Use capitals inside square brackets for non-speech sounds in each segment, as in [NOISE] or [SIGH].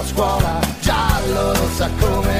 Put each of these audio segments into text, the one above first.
A scuola, giallo rossa come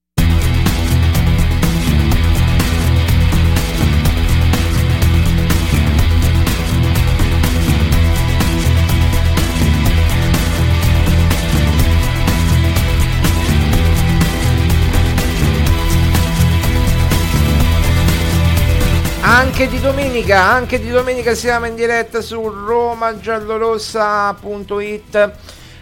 Anche di domenica, anche di domenica siamo in diretta su romagiallorossa.it.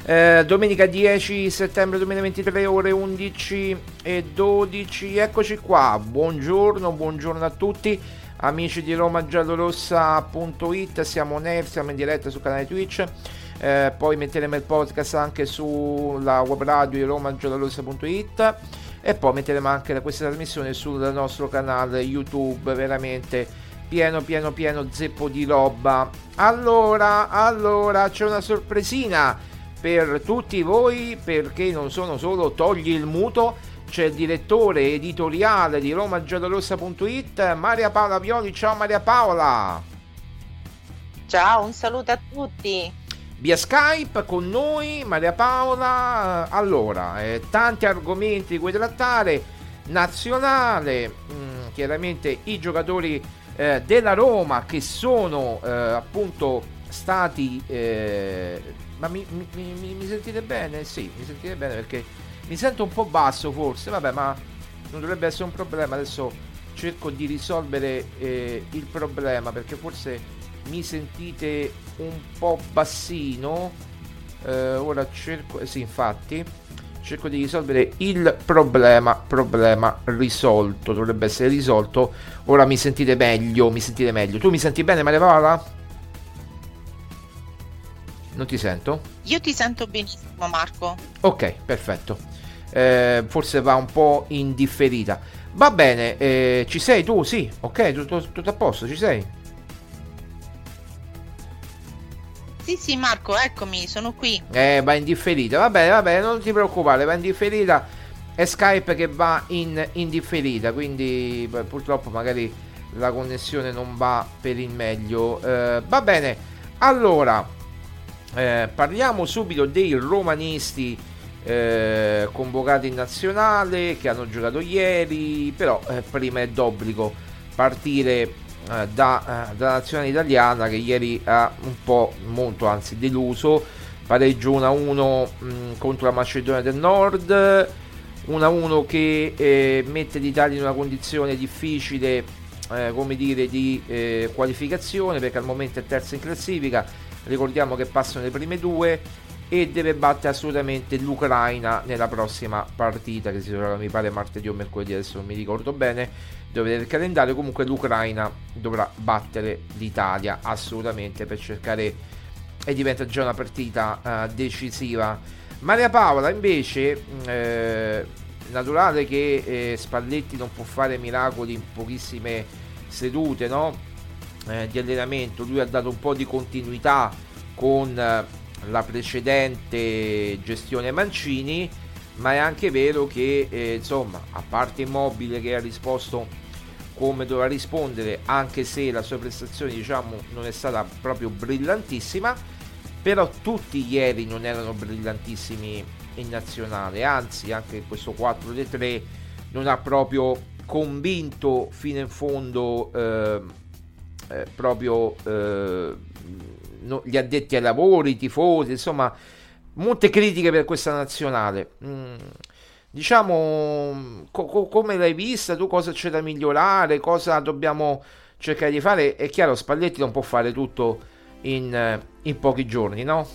Eh, domenica 10 settembre 2023 ore 11 e 12 eccoci qua. Buongiorno buongiorno a tutti amici di romagiallorossa.it siamo on siamo in diretta sul canale twitch. Eh, poi metteremo il podcast anche sulla web radio di romagiallorossa.it e poi metteremo anche questa trasmissione sul nostro canale youtube veramente pieno pieno pieno zeppo di roba. Allora allora c'è una sorpresina per tutti voi perché non sono solo togli il muto c'è il direttore editoriale di romagiallorossa.it Maria Paola Violi. Ciao Maria Paola. Ciao un saluto a tutti via Skype con noi Maria Paola allora eh, tanti argomenti di cui trattare nazionale mh, chiaramente i giocatori eh, della Roma che sono eh, appunto stati eh, ma mi, mi, mi, mi, sentite bene? Sì, mi sentite bene perché mi sento un po' basso forse, vabbè, ma non dovrebbe essere un problema. Adesso cerco di risolvere eh, il problema perché forse mi sentite un po' bassino. Eh, ora cerco, eh, sì, infatti, cerco di risolvere il problema. Problema risolto, dovrebbe essere risolto. Ora mi sentite meglio, mi sentite meglio. Tu mi senti bene, Maria Paola? Non ti sento? Io ti sento benissimo, Marco. Ok, perfetto. Eh, forse va un po' in differita. Va bene, eh, ci sei tu? Sì, ok, tutto, tutto a posto, ci sei? Sì, sì, Marco, eccomi, sono qui. Eh, va in differita. Va bene, va bene, non ti preoccupare, va in differita. è Skype che va in, in differita, quindi purtroppo magari la connessione non va per il meglio. Eh, va bene, allora eh, parliamo subito dei romanisti eh, convocati in nazionale che hanno giocato ieri, però eh, prima è d'obbligo partire eh, da, eh, dalla nazionale italiana che ieri ha un po', molto anzi deluso, pareggio 1-1 mh, contro la Macedonia del Nord. 1-1 che eh, mette l'Italia in una condizione difficile eh, come dire di eh, qualificazione perché al momento è terza in classifica. Ricordiamo che passano le prime due e deve battere assolutamente l'Ucraina nella prossima partita che si giocherà mi pare martedì o mercoledì adesso non mi ricordo bene devo vedere il calendario comunque l'Ucraina dovrà battere l'Italia assolutamente per cercare e diventa già una partita uh, decisiva Maria Paola invece eh, naturale che eh, Spalletti non può fare miracoli in pochissime sedute no? eh, di allenamento lui ha dato un po' di continuità con eh, la precedente gestione Mancini ma è anche vero che eh, insomma a parte Immobile che ha risposto come doveva rispondere anche se la sua prestazione diciamo non è stata proprio brillantissima però tutti ieri non erano brillantissimi in nazionale, anzi anche questo 4-3 non ha proprio convinto fino in fondo eh, eh, proprio eh, gli addetti ai lavori, i tifosi, insomma molte critiche per questa nazionale. Mm, diciamo co- co- come l'hai vista, tu cosa c'è da migliorare, cosa dobbiamo cercare di fare? È chiaro, Spalletti non può fare tutto in, in pochi giorni, no?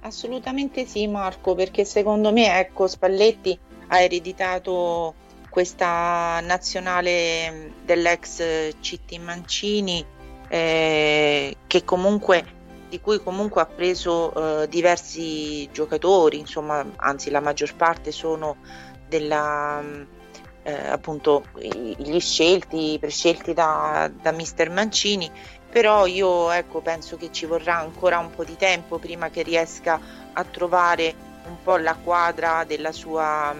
Assolutamente sì, Marco, perché secondo me, ecco, Spalletti ha ereditato questa nazionale dell'ex CT Mancini eh, che comunque di cui comunque ha preso eh, diversi giocatori, insomma, anzi la maggior parte sono della eh, appunto gli scelti, prescelti da, da mister Mancini, però io ecco, penso che ci vorrà ancora un po' di tempo prima che riesca a trovare un po' la quadra della sua,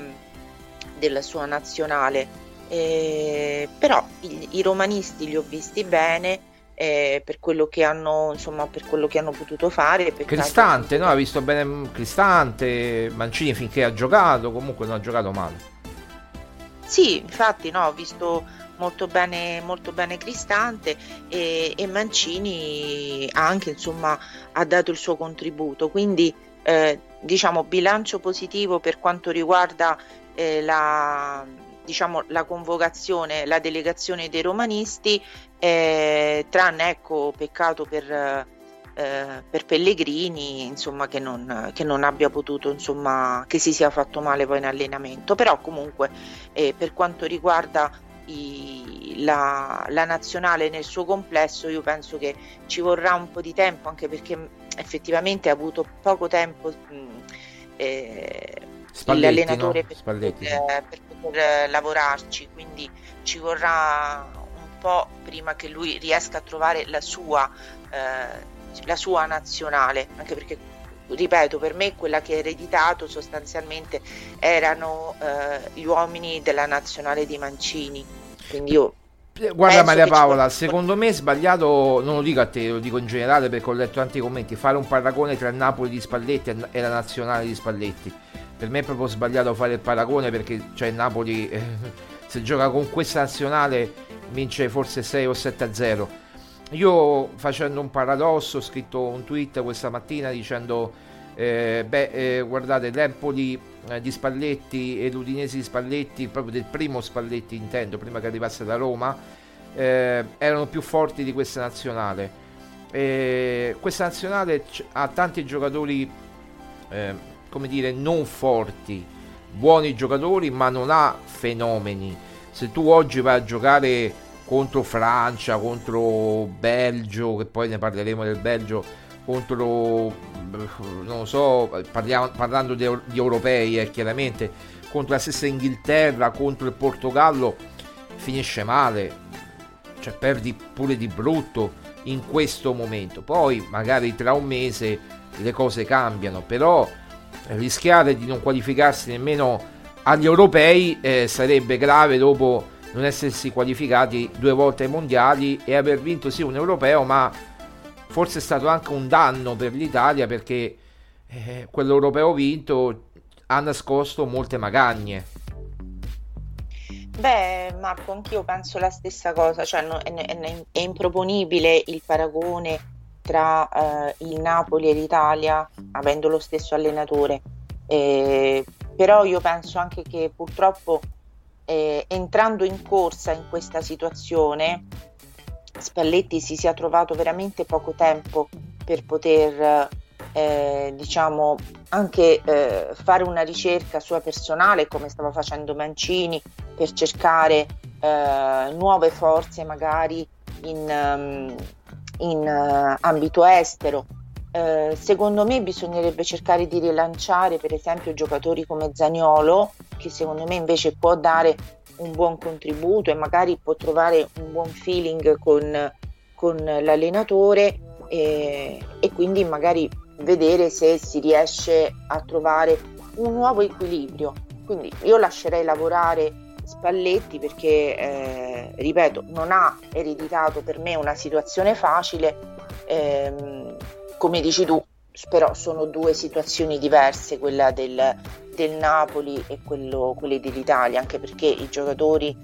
della sua nazionale. Eh, però i, i, romanisti li ho visti bene eh, per, quello che hanno, insomma, per quello che hanno potuto fare. Cristante, no? Ha visto bene Cristante, Mancini finché ha giocato, comunque non ha giocato male. Sì, infatti no, ho visto molto bene, molto bene Cristante e, e Mancini anche insomma ha dato il suo contributo, quindi eh, diciamo bilancio positivo per quanto riguarda eh, la, diciamo, la convocazione, la delegazione dei romanisti, eh, tranne ecco peccato per eh, per Pellegrini insomma, che, non, che non abbia potuto insomma, che si sia fatto male poi in allenamento. Però comunque eh, per quanto riguarda i, la, la, nazionale nel suo complesso io penso che ci vorrà un po' di tempo anche perché effettivamente ha avuto poco tempo mh, eh, l'allenatore no? per, poter, per poter lavorarci. Quindi ci vorrà po' prima che lui riesca a trovare la sua eh, la sua nazionale, anche perché ripeto, per me quella che ha ereditato sostanzialmente erano eh, gli uomini della nazionale di Mancini. Quindi io Guarda Maria Paola, secondo me è sbagliato, non lo dico a te, lo dico in generale perché ho letto tanti commenti, fare un paragone tra il Napoli di Spalletti e la nazionale di Spalletti. Per me è proprio sbagliato fare il paragone perché cioè, il Napoli eh, [LAUGHS] se gioca con questa nazionale vince forse 6 o 7 a 0 io facendo un paradosso ho scritto un tweet questa mattina dicendo eh, beh eh, guardate l'Empoli eh, di Spalletti e l'Udinese di Spalletti proprio del primo Spalletti intendo prima che arrivasse da Roma eh, erano più forti di questa nazionale. Questa nazionale ha tanti giocatori eh, come dire non forti buoni giocatori ma non ha fenomeni. Se tu oggi vai a giocare contro Francia, contro Belgio, che poi ne parleremo del Belgio, contro, non lo so, parliamo, parlando di, di europei, eh, chiaramente, contro la stessa Inghilterra, contro il Portogallo, finisce male, cioè perdi pure di brutto in questo momento. Poi magari tra un mese le cose cambiano, però rischiare di non qualificarsi nemmeno agli europei eh, sarebbe grave dopo non essersi qualificati due volte ai mondiali e aver vinto sì un europeo, ma forse è stato anche un danno per l'Italia perché eh, quell'europeo vinto ha nascosto molte magagne. Beh, Marco, anch'io penso la stessa cosa, cioè no, è, è, è, improponibile il paragone tra eh, il Napoli e l'Italia avendo lo stesso allenatore. Eh, però io penso anche che purtroppo eh, entrando in corsa in questa situazione Spalletti si sia trovato veramente poco tempo per poter eh, diciamo anche eh, fare una ricerca sua personale come stava facendo Mancini per cercare eh, nuove forze magari in, um, in uh, ambito estero. Eh, secondo me bisognerebbe cercare di rilanciare per esempio giocatori come Zaniolo che secondo me invece può dare un buon contributo e magari può trovare un buon feeling con, con l'allenatore e, e quindi magari vedere se si riesce a trovare un nuovo equilibrio. Quindi io lascerei lavorare Spalletti perché, eh, ripeto, non ha ereditato per me una situazione facile. Ehm, come dici tu, però sono due situazioni diverse, quella del, del Napoli e quello, quelle dell'Italia, anche perché i giocatori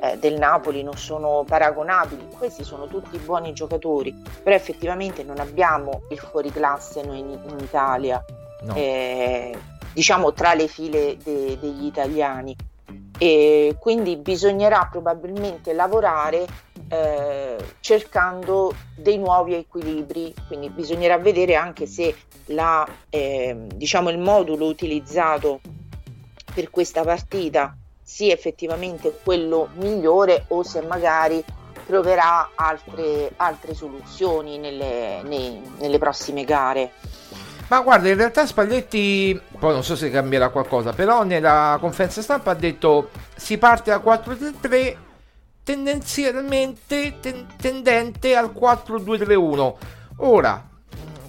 eh, del Napoli non sono paragonabili, questi sono tutti buoni giocatori, però effettivamente non abbiamo il fuoriclasse noi in, in Italia, no. eh, diciamo tra le file de, degli italiani. E quindi bisognerà probabilmente lavorare eh, cercando dei nuovi equilibri, quindi bisognerà vedere anche se la, eh, diciamo il modulo utilizzato per questa partita sia effettivamente quello migliore o se magari troverà altre, altre soluzioni nelle, nei, nelle prossime gare. Ma guarda, in realtà Spalletti, poi non so se cambierà qualcosa, però nella conferenza stampa ha detto si parte da 4-3-3 tendenzialmente ten- tendente al 4-2-3-1. Ora,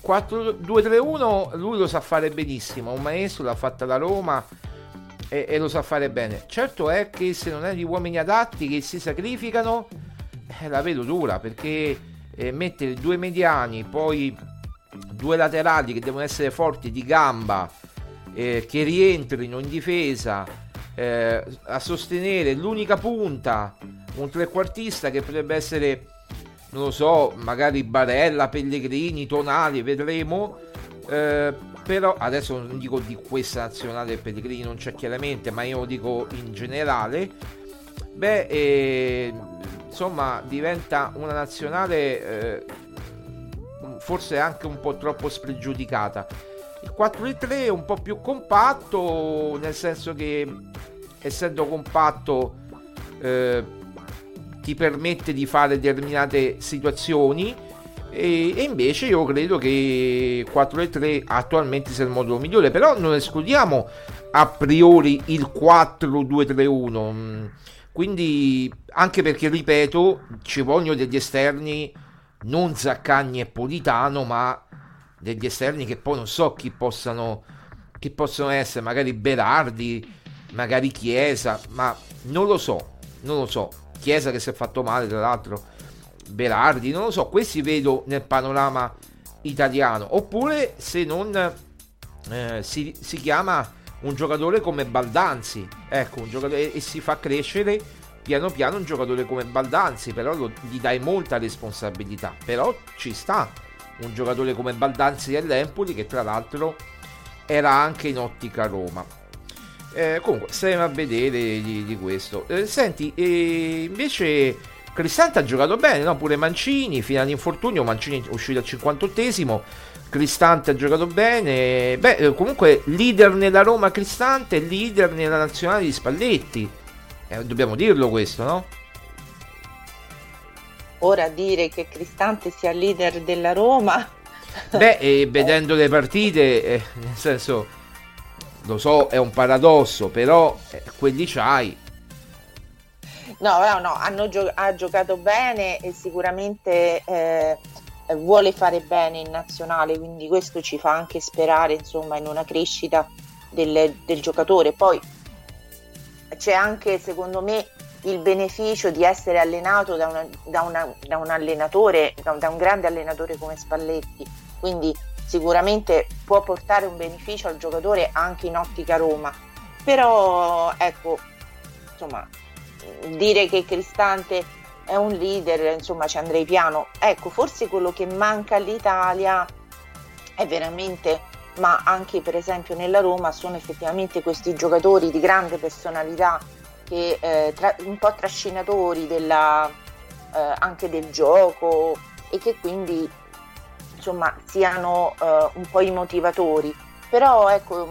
4-2-3-1 lui lo sa fare benissimo, un maestro l'ha fatta la Roma e, e, lo sa fare bene. Certo è che se non hai gli uomini adatti che si sacrificano, eh, la vedo dura perché eh, mettere due mediani, poi due laterali che devono essere forti di gamba, eh, che rientrino in difesa eh, a sostenere l'unica punta un trequartista che potrebbe essere, non lo so, magari Barella, Pellegrini, Tonali, vedremo. Eh, però adesso non dico di questa nazionale Pellegrini non c'è chiaramente, ma io lo dico in generale. Beh, eh, insomma, diventa una nazionale eh, forse anche un po' troppo spregiudicata. Il 4-3 è un po' più compatto, nel senso che essendo compatto eh, ti permette di fare determinate situazioni. E, e invece io credo che 4 e 3 attualmente sia il modulo migliore però non escludiamo a priori il 4-2-3-1 quindi anche perché ripeto ci vogliono degli esterni non Zaccagni e Politano ma degli esterni che poi non so chi possano chi possono essere. Magari Berardi magari Chiesa ma non lo so non lo so Chiesa che si è fatto male, tra l'altro, Berardi, non lo so, questi vedo nel panorama italiano. Oppure se non eh, si, si, chiama un giocatore come Baldanzi, ecco, un giocatore e si fa crescere piano piano un giocatore come Baldanzi, però lo, gli dai molta responsabilità, però ci sta un giocatore come Baldanzi all'Empoli che tra l'altro era anche in ottica Roma. Eh, comunque, staremo a vedere di, di questo. Eh, senti, eh, invece Cristante ha giocato bene, no? Pure Mancini, fino all'infortunio, Mancini è uscito al 58esimo. Cristante ha giocato bene. Beh, eh, comunque, leader nella Roma Cristante, leader nella nazionale di Spalletti. Eh, dobbiamo dirlo questo, no? Ora dire che Cristante sia leader della Roma. Beh, [LAUGHS] vedendo le partite, eh, nel senso lo so, è un paradosso, però eh, quelli c'hai. No, no, no, hanno gio- ha giocato bene e sicuramente eh, vuole fare bene in nazionale, quindi questo ci fa anche sperare insomma in una crescita del, del giocatore. Poi c'è anche secondo me il beneficio di essere allenato da, una, da, una, da un allenatore, da, da un grande allenatore come Spalletti, quindi sicuramente può portare un beneficio al giocatore anche in ottica Roma. Però ecco, insomma, dire che Cristante è un leader, insomma ci andrei piano. Ecco, forse quello che manca all'Italia è veramente, ma anche per esempio nella Roma, sono effettivamente questi giocatori di grande personalità, che, eh, tra, un po' trascinatori della, eh, anche del gioco e che quindi insomma siano eh, un po' i motivatori. Però ecco,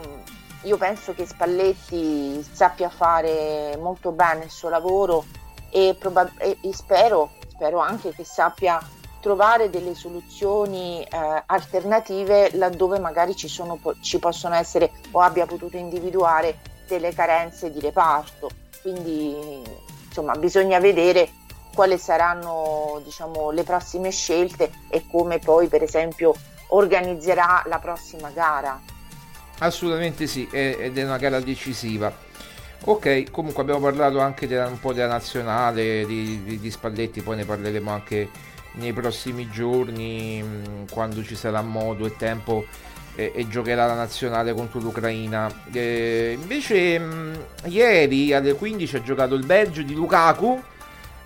io penso che Spalletti sappia fare molto bene il suo lavoro e, probab- e spero, spero, anche che sappia trovare delle soluzioni eh, alternative laddove magari ci, sono, ci possono essere o abbia potuto individuare delle carenze di reparto. Quindi insomma bisogna vedere quali saranno diciamo, le prossime scelte e come poi per esempio organizzerà la prossima gara. Assolutamente sì, ed è una gara decisiva. Ok, comunque abbiamo parlato anche della, un po' della nazionale di, di, di, Spalletti, poi ne parleremo anche nei prossimi giorni mm, quando ci sarà modo e tempo e, e giocherà la nazionale contro l'Ucraina. E invece mh, mm, ieri alle 15 ha giocato il Belgio di Lukaku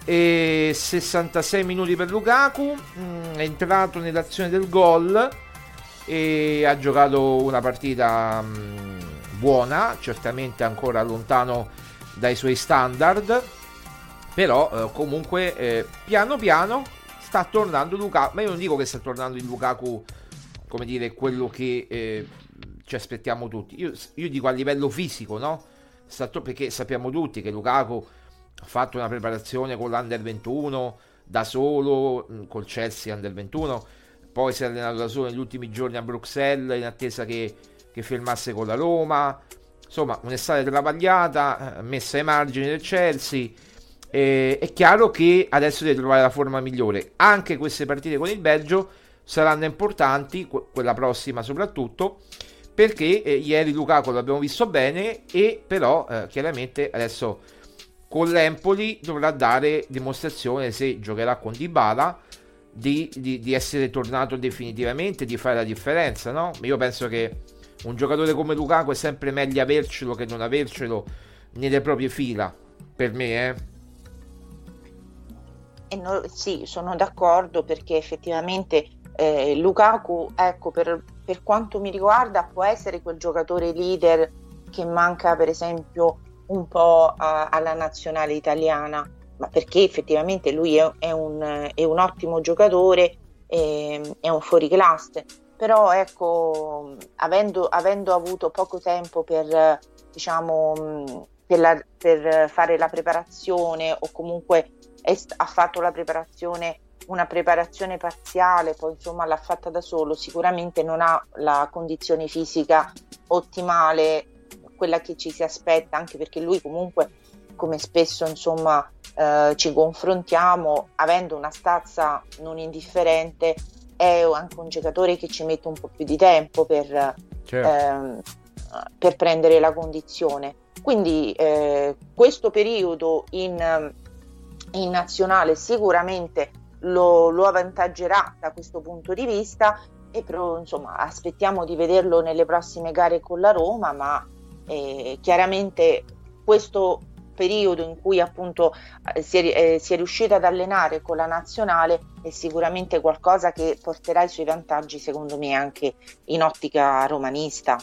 e 66 minuti per Lukaku, mm, è entrato nell'azione del gol e ha giocato una partita... Mh, buona, certamente ancora lontano dai suoi standard, però eh, comunque eh, piano piano sta tornando Lukaku, ma io non dico che sta tornando il Lukaku come dire quello che eh, ci aspettiamo tutti, io, io, dico a livello fisico, no? Perché sappiamo tutti che Lukaku fatto una preparazione con l'Under 21 da solo, mh, col Chelsea Under 21, poi si è allenato da solo negli ultimi giorni a Bruxelles in attesa che che firmasse con la Roma. Insomma, un'estate travagliata, eh, messa ai margini del Chelsea. Eh, è chiaro che adesso deve trovare la forma migliore. Anche queste partite con il Belgio saranno importanti, quella prossima soprattutto, perché eh, ieri Lukaku l'abbiamo visto bene e però eh, chiaramente adesso con l'Empoli dovrà dare dimostrazione se giocherà con Dybala di, di, di essere tornato definitivamente, di fare la differenza, no? Io penso che un giocatore come Lukaku è sempre meglio avercelo che non avercelo nelle proprie fila, per me, eh. E no, sì, sono d'accordo perché effettivamente eh, Lukaku, ecco, per, per quanto mi riguarda, può essere quel giocatore leader che manca, per esempio, un po' a, alla nazionale italiana, ma perché effettivamente lui è, è, un, è un, ottimo giocatore, è, è un fuoriclasse. Però ecco, avendo, avendo avuto poco tempo per, diciamo, per, la, per fare la preparazione o comunque ha fatto la preparazione una preparazione parziale, poi insomma l'ha fatta da solo, sicuramente non ha la condizione fisica ottimale, quella che ci si aspetta, anche perché lui comunque, come spesso insomma eh, ci confrontiamo, avendo una stazza non indifferente, è anche un giocatore che ci mette un po' più di tempo per, certo. ehm, per prendere la condizione. Quindi eh, questo periodo in, in nazionale sicuramente lo, lo, avvantaggerà da questo punto di vista e però insomma aspettiamo di vederlo nelle prossime gare con la Roma, ma eh, chiaramente questo periodo in cui appunto eh, si, è, eh, si è riuscito ad allenare con la nazionale è sicuramente qualcosa che porterà i suoi vantaggi secondo me anche in ottica romanista.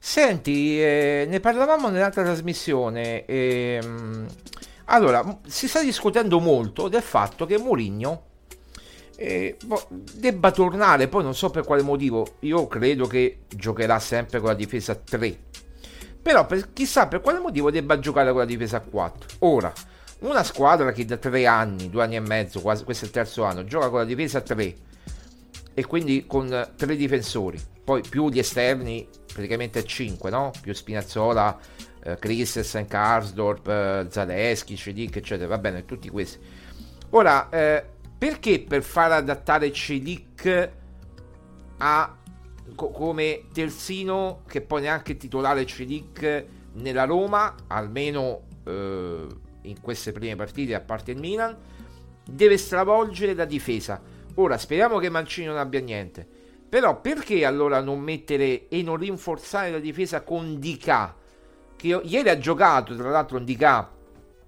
Senti, eh, ne parlavamo nell'altra trasmissione. Ehm, allora, si sta discutendo molto del fatto che Mourinho eh, debba tornare, poi non so per quale motivo, io credo che giocherà sempre con la difesa 3 però per, chissà per quale motivo debba giocare con la difesa a 4. Ora, una squadra che da 3 anni, 2 anni e mezzo, quasi questo è il terzo anno, gioca con la difesa a 3 e quindi con 3 difensori, poi più gli esterni praticamente a 5, no? Più Spinazzola, eh, Christensen, Karsdorp, eh, Zaleschi, Cedic, eccetera, va bene, tutti questi. Ora, eh, perché per far adattare Celic a co- come terzino che poi neanche titolare Celic nella Roma, almeno eh, in queste prime partite a parte il Milan, deve stravolgere la difesa. Ora speriamo che Mancini non abbia niente. Però perché allora non mettere e non rinforzare la difesa con Dica? Che io, ieri ha giocato tra l'altro Dica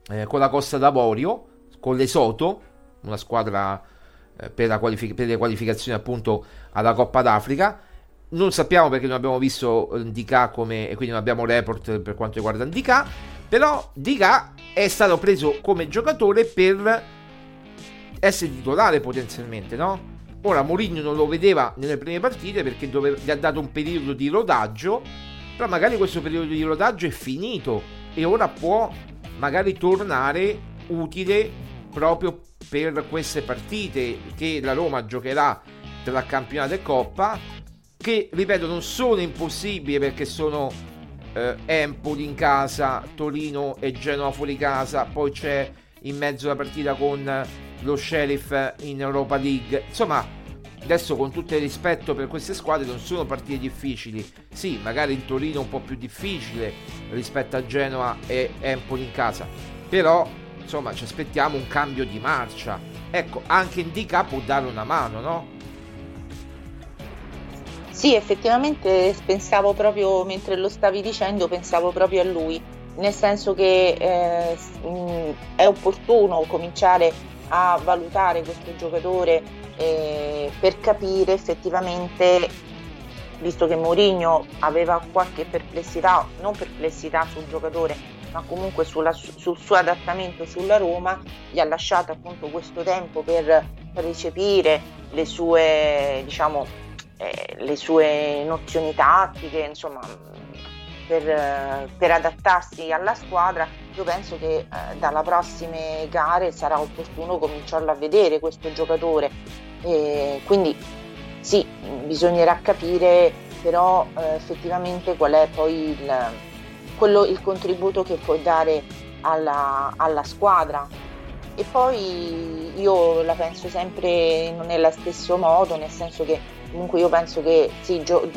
eh, con la Costa d'Avorio, con l'Esoto, una squadra eh, per, qualific- per, le qualificazioni appunto alla Coppa d'Africa. Non sappiamo perché non abbiamo visto Dica come e quindi non abbiamo report per quanto riguarda Dica, però Dica è stato preso come giocatore per essere titolare potenzialmente, no? Ora Mourinho non lo vedeva nelle prime partite perché dove, gli ha dato un periodo di rodaggio, però magari questo periodo di rodaggio è finito e ora può magari tornare utile proprio per queste partite che la Roma giocherà tra campionato e coppa che ripeto non sono impossibili perché sono eh, Empoli in casa, Torino e Genova fuori casa, poi c'è in mezzo la partita con lo Sheriff in Europa League. Insomma, adesso con tutto il rispetto per queste squadre non sono partite difficili. Sì, magari il Torino un po' più difficile rispetto a Genova e Empoli in casa. Però, insomma, ci aspettiamo un cambio di marcia. Ecco, anche Indica può dare una mano, no? Sì, effettivamente pensavo proprio, mentre lo stavi dicendo, pensavo proprio a lui, nel senso che eh, è opportuno cominciare a valutare questo giocatore eh, per capire effettivamente, visto che Mourinho aveva qualche perplessità, non perplessità sul giocatore, ma comunque sulla, sul suo adattamento sulla Roma, gli ha lasciato appunto questo tempo per recepire le sue, diciamo, eh, le sue nozioni tattiche, insomma, per, per, adattarsi alla squadra, io penso che eh, dalle prossime gare sarà opportuno cominciarlo a vedere questo giocatore. E quindi sì, bisognerà capire però eh, effettivamente qual è poi il, quello, il contributo che può dare alla, alla squadra. E poi io la penso sempre non nello stesso modo, nel senso che comunque io penso che sì, gio-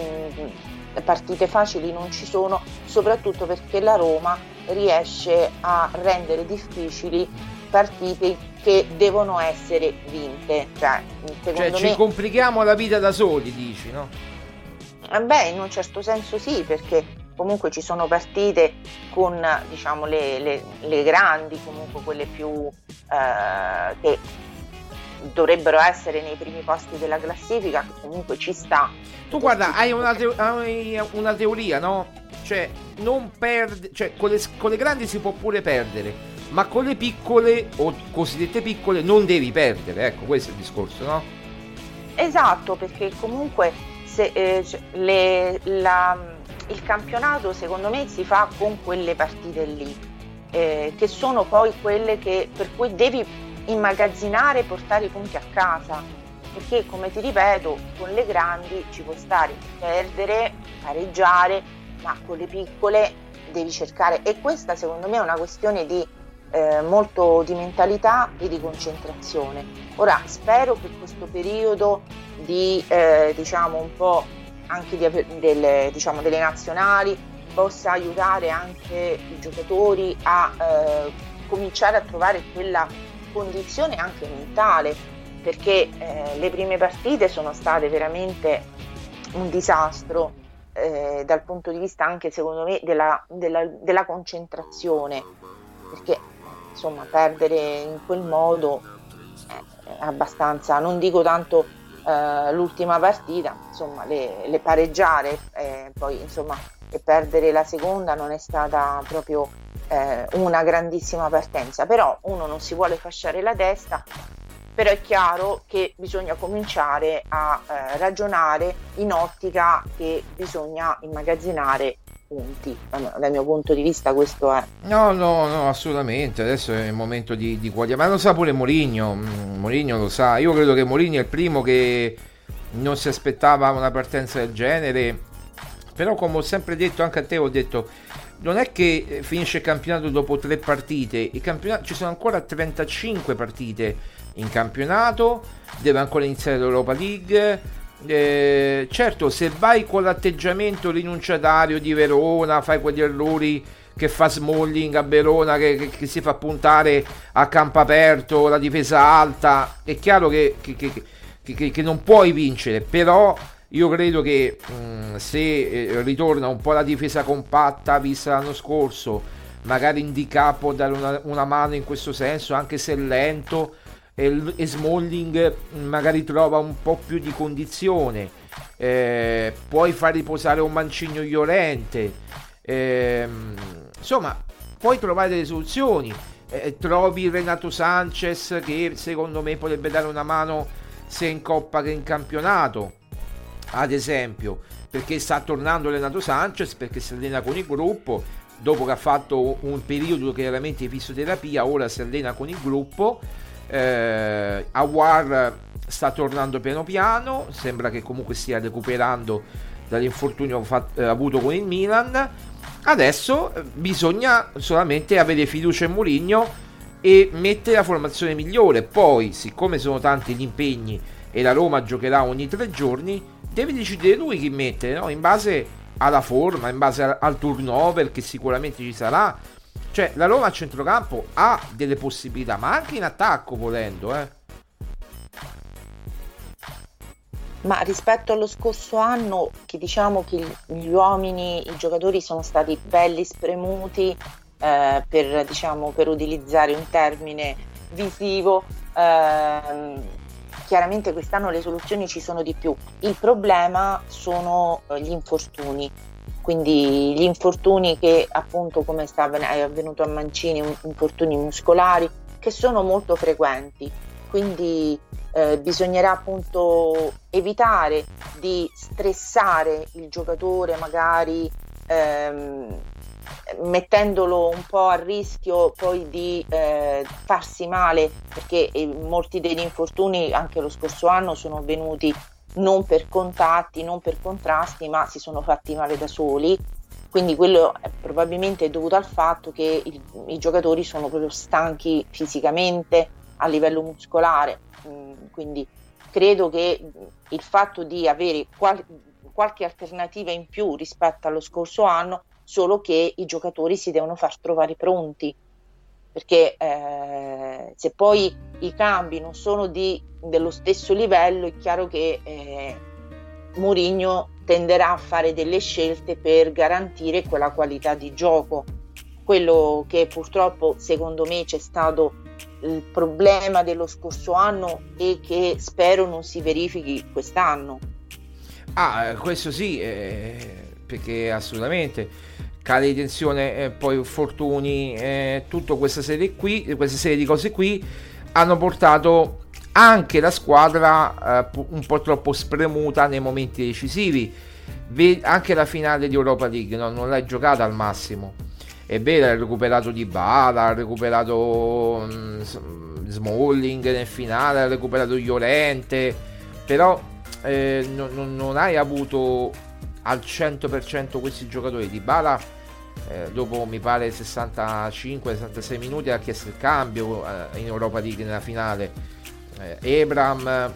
partite facili non ci sono, soprattutto perché la Roma riesce a rendere difficili partite che devono essere vinte. Cioè, cioè ci me... complichiamo la vita da soli, dici, no? Eh beh, in un certo senso sì, perché comunque ci sono partite con diciamo le, le, le grandi, comunque quelle più eh, che dovrebbero essere nei primi posti della classifica, che comunque ci sta. Tu guarda, hai una, te- hai una teoria, no? Cioè, non perde, cioè con le, con le grandi si può pure perdere, ma con le piccole o cosiddette piccole non devi perdere, ecco, questo è il discorso, no? Esatto, perché comunque se, eh, le, la, il campionato secondo me si fa con quelle partite lì, eh, che sono poi quelle che, per cui devi immagazzinare e portare i punti a casa. Perché come ti ripeto, con le grandi ci può stare perdere, pareggiare, ma con le piccole devi cercare. E questa secondo me è una questione di eh, molto di mentalità e di concentrazione. Ora spero che questo periodo di eh, diciamo un po' anche di, delle, diciamo, delle nazionali possa aiutare anche i giocatori a eh, cominciare a trovare quella condizione anche mentale, perché eh, le prime partite sono state veramente un disastro eh, dal punto di vista anche secondo me della, della, della concentrazione, perché insomma perdere in quel modo è abbastanza, non dico tanto eh, l'ultima partita, insomma le, le pareggiare, eh, poi insomma e perdere la seconda non è stata proprio eh, una grandissima partenza, però uno non si vuole fasciare la testa, però è chiaro che bisogna cominciare a eh, ragionare in ottica che bisogna immagazzinare punti. Dal mio punto di vista questo è. No, no, no, assolutamente. Adesso è il momento di, di qualità. Ma lo sa pure Mourinho. Mm, Mourinho lo sa. Io credo che Mourinho è il primo che non si aspettava una partenza del genere. Però come ho sempre detto anche a te, ho detto non è che eh, finisce il campionato dopo tre partite, ci sono ancora 35 partite in campionato, deve ancora iniziare l'Europa League. Eh, certo, se vai con l'atteggiamento rinunciatario di Verona, fai quegli errori che fa Smalling a Verona, che, che, che si fa puntare a campo aperto, la difesa alta, è chiaro che, che non puoi vincere, però io credo che mh, mm, se eh, ritorna un po' la difesa compatta vista l'anno scorso, magari Indica può dare una, una, mano in questo senso, anche se è lento, e, e Smalling mm, magari trova un po' più di condizione. Eh, puoi far riposare un Mancino Iorente. Eh, insomma, puoi trovare delle soluzioni. Eh, trovi Renato Sanchez che secondo me potrebbe dare una mano sia in coppa che in campionato ad esempio perché sta tornando Renato Sanchez perché si allena con il gruppo dopo che ha fatto un periodo chiaramente di fisioterapia ora si allena con il gruppo. Eh, Awar sta tornando piano piano sembra che comunque stia recuperando dall'infortunio fatto, eh, avuto con il Milan. Adesso eh, bisogna solamente avere fiducia in Mourinho e mettere la formazione migliore. Poi siccome sono tanti gli impegni e la Roma giocherà ogni tre giorni deve decidere lui chi mettere, no? in base alla forma, in base al turnover che sicuramente ci sarà. Cioè, la Roma a centrocampo ha delle possibilità, ma anche in attacco volendo, eh. Ma rispetto allo scorso anno, che diciamo che gli uomini, i giocatori sono stati belli spremuti, eh, per, diciamo, per utilizzare un termine visivo, eh, chiaramente quest'anno le soluzioni ci sono di più. Il problema sono eh, gli infortuni. Quindi gli infortuni che appunto come è avvenuto a Mancini, infortuni muscolari che sono molto frequenti. Quindi eh, bisognerà appunto evitare di stressare il giocatore magari ehm, mettendolo un po' a rischio poi di eh, farsi male perché eh, molti degli infortuni anche lo scorso anno sono venuti non per contatti, non per contrasti, ma si sono fatti male da soli. Quindi quello è probabilmente dovuto al fatto che il, i giocatori sono proprio stanchi fisicamente a livello muscolare. Mm, quindi credo che il fatto di avere qual- qualche alternativa in più rispetto allo scorso anno solo che i giocatori si devono far trovare pronti, perché eh, se poi i cambi non sono di, dello stesso livello è chiaro che eh, Mourinho tenderà a fare delle scelte per garantire quella qualità di gioco. Quello che purtroppo secondo me c'è stato il problema dello scorso anno e che spero non si verifichi quest'anno. Ah, questo sì, eh, perché assolutamente cale di tensione, eh, poi fortuni, eh, tutta questa serie qui, questa serie di cose qui hanno portato anche la squadra eh, un po' troppo spremuta nei momenti decisivi. Ve- anche la finale di Europa League no? non l'hai giocata al massimo. È vero, ha recuperato Di Bala, ha recuperato mm, Smalling nel finale, ha recuperato Llorente, però eh, non, non hai avuto al 100% questi giocatori. Di Bala eh, dopo mi pare 65-66 minuti ha chiesto il cambio eh, in Europa League nella finale. Eh, Ebram.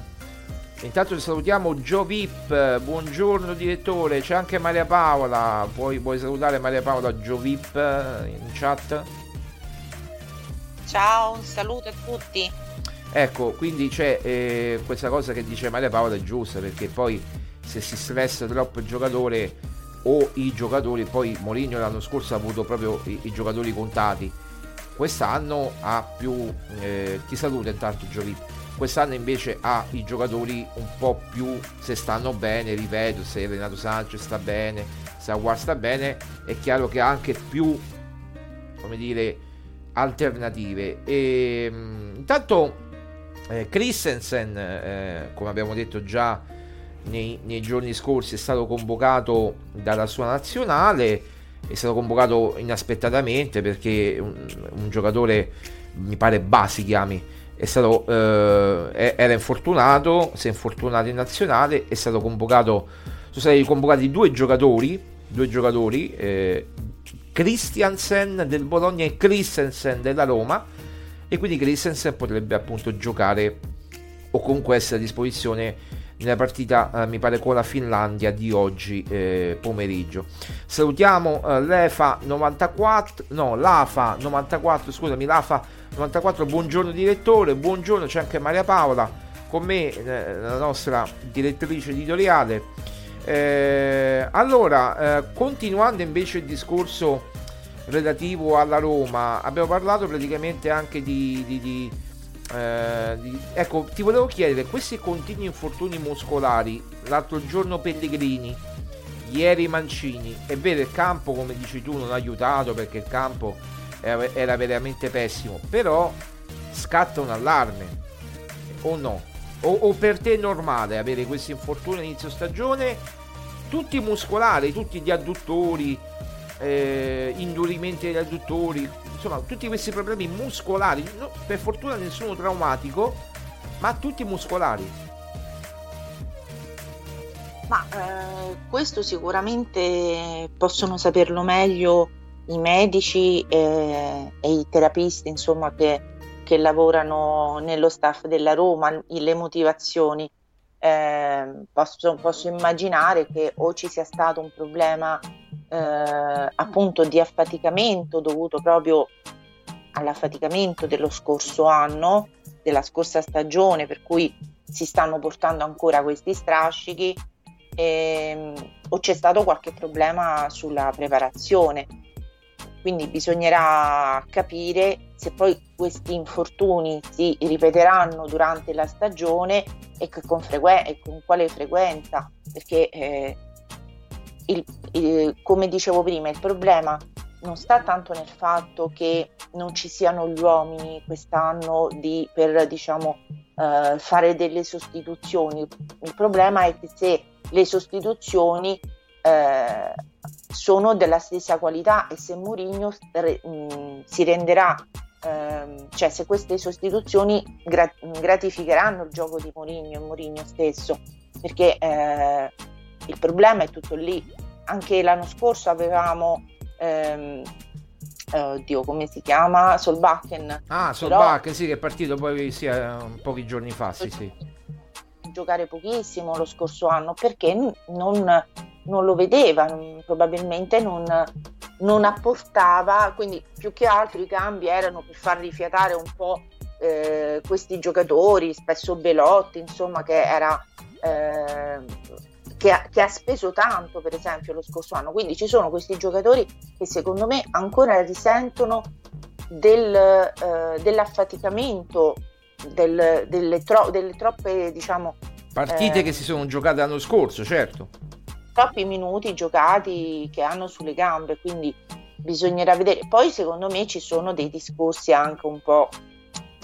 Intanto salutiamo Gio Vip, buongiorno direttore, c'è anche Maria Paola, puoi, puoi salutare Maria Paola Gio Vip eh, in chat? Ciao, un saluto a tutti. Ecco, quindi c'è eh, questa cosa che dice Maria Paola è giusta perché poi se si stressa troppo il giocatore o i giocatori, poi Mourinho l'anno scorso ha avuto proprio i, i giocatori contati, quest'anno ha più, eh, ti saluta intanto Giovi, quest'anno invece ha i giocatori un po' più, se stanno bene, ripeto, se Renato Sanchez sta bene, se Aguar sta bene, è chiaro che ha anche più, come dire, alternative. E, mm, intanto eh, Christensen, eh, come abbiamo detto già, nei, nei, giorni scorsi è stato convocato dalla sua nazionale, è stato convocato inaspettatamente perché un, un giocatore, mi pare Basi chiami, è stato, eh, era infortunato, si è infortunato in nazionale, è stato convocato, sono stati convocati due giocatori, due giocatori eh, Christiansen del Bologna e Christensen della Roma e quindi Christensen potrebbe appunto giocare o comunque essere a disposizione nella partita eh, mi pare con la Finlandia di oggi eh, pomeriggio. Salutiamo eh, l'EFA 94 no l'AFA 94 scusami l'AFA 94 buongiorno direttore. Buongiorno c'è anche Maria Paola con me eh, la nostra direttrice editoriale. Eh, allora eh, continuando invece il discorso relativo alla Roma abbiamo parlato praticamente anche di, di, di eh, ecco, ti volevo chiedere, questi continui infortuni muscolari, l'altro giorno Pellegrini, ieri Mancini, è vero il campo, come dici tu, non ha aiutato perché il campo era, era veramente pessimo, però scatta un allarme, o no? O, o per te è normale avere questi infortuni all'inizio stagione, tutti muscolari, tutti gli adduttori, eh, indurimenti degli adduttori, insomma tutti questi problemi muscolari, no, per fortuna nessuno traumatico, ma tutti muscolari. Ma eh, questo sicuramente possono saperlo meglio i medici eh, e i terapisti, insomma, che, che, lavorano nello staff della Roma, le motivazioni. Eh, posso, posso immaginare che o ci sia stato un problema eh, appunto di affaticamento dovuto proprio all'affaticamento dello scorso anno, della scorsa stagione, per cui si stanno portando ancora questi strascichi, ehm, o c'è stato qualche problema sulla preparazione. Quindi bisognerà capire se poi questi infortuni si ripeteranno durante la stagione e con, frequ- e con quale frequenza, perché eh, il, il, come dicevo prima, il problema non sta tanto nel fatto che non ci siano gli uomini quest'anno di, per diciamo, eh, fare delle sostituzioni. Il problema è che se le sostituzioni eh, sono della stessa qualità e se Mourinho re, mh, si renderà, eh, cioè se queste sostituzioni gra- gratificheranno il gioco di Mourinho e Mourinho stesso, perché eh, il problema è tutto lì. Anche l'anno scorso avevamo, ehm, eh, oddio, come si chiama? Solbakken. Ah, Solbakken, sì, che è partito poi sì, eh, pochi giorni fa, sì, sì. Giocare pochissimo lo scorso anno perché non, non lo vedeva, probabilmente non, non apportava, quindi più che altro i cambi erano per far rifiatare un po' eh, questi giocatori, spesso Belotti, insomma, che era eh, che ha, che ha, speso tanto per esempio lo scorso anno. Quindi ci sono questi giocatori che secondo me ancora risentono del, eh, dell'affaticamento del, delle, tro- delle, troppe diciamo partite eh, che si sono giocate l'anno scorso certo. troppi minuti giocati che hanno sulle gambe quindi bisognerà vedere. Poi secondo me ci sono dei discorsi anche un po'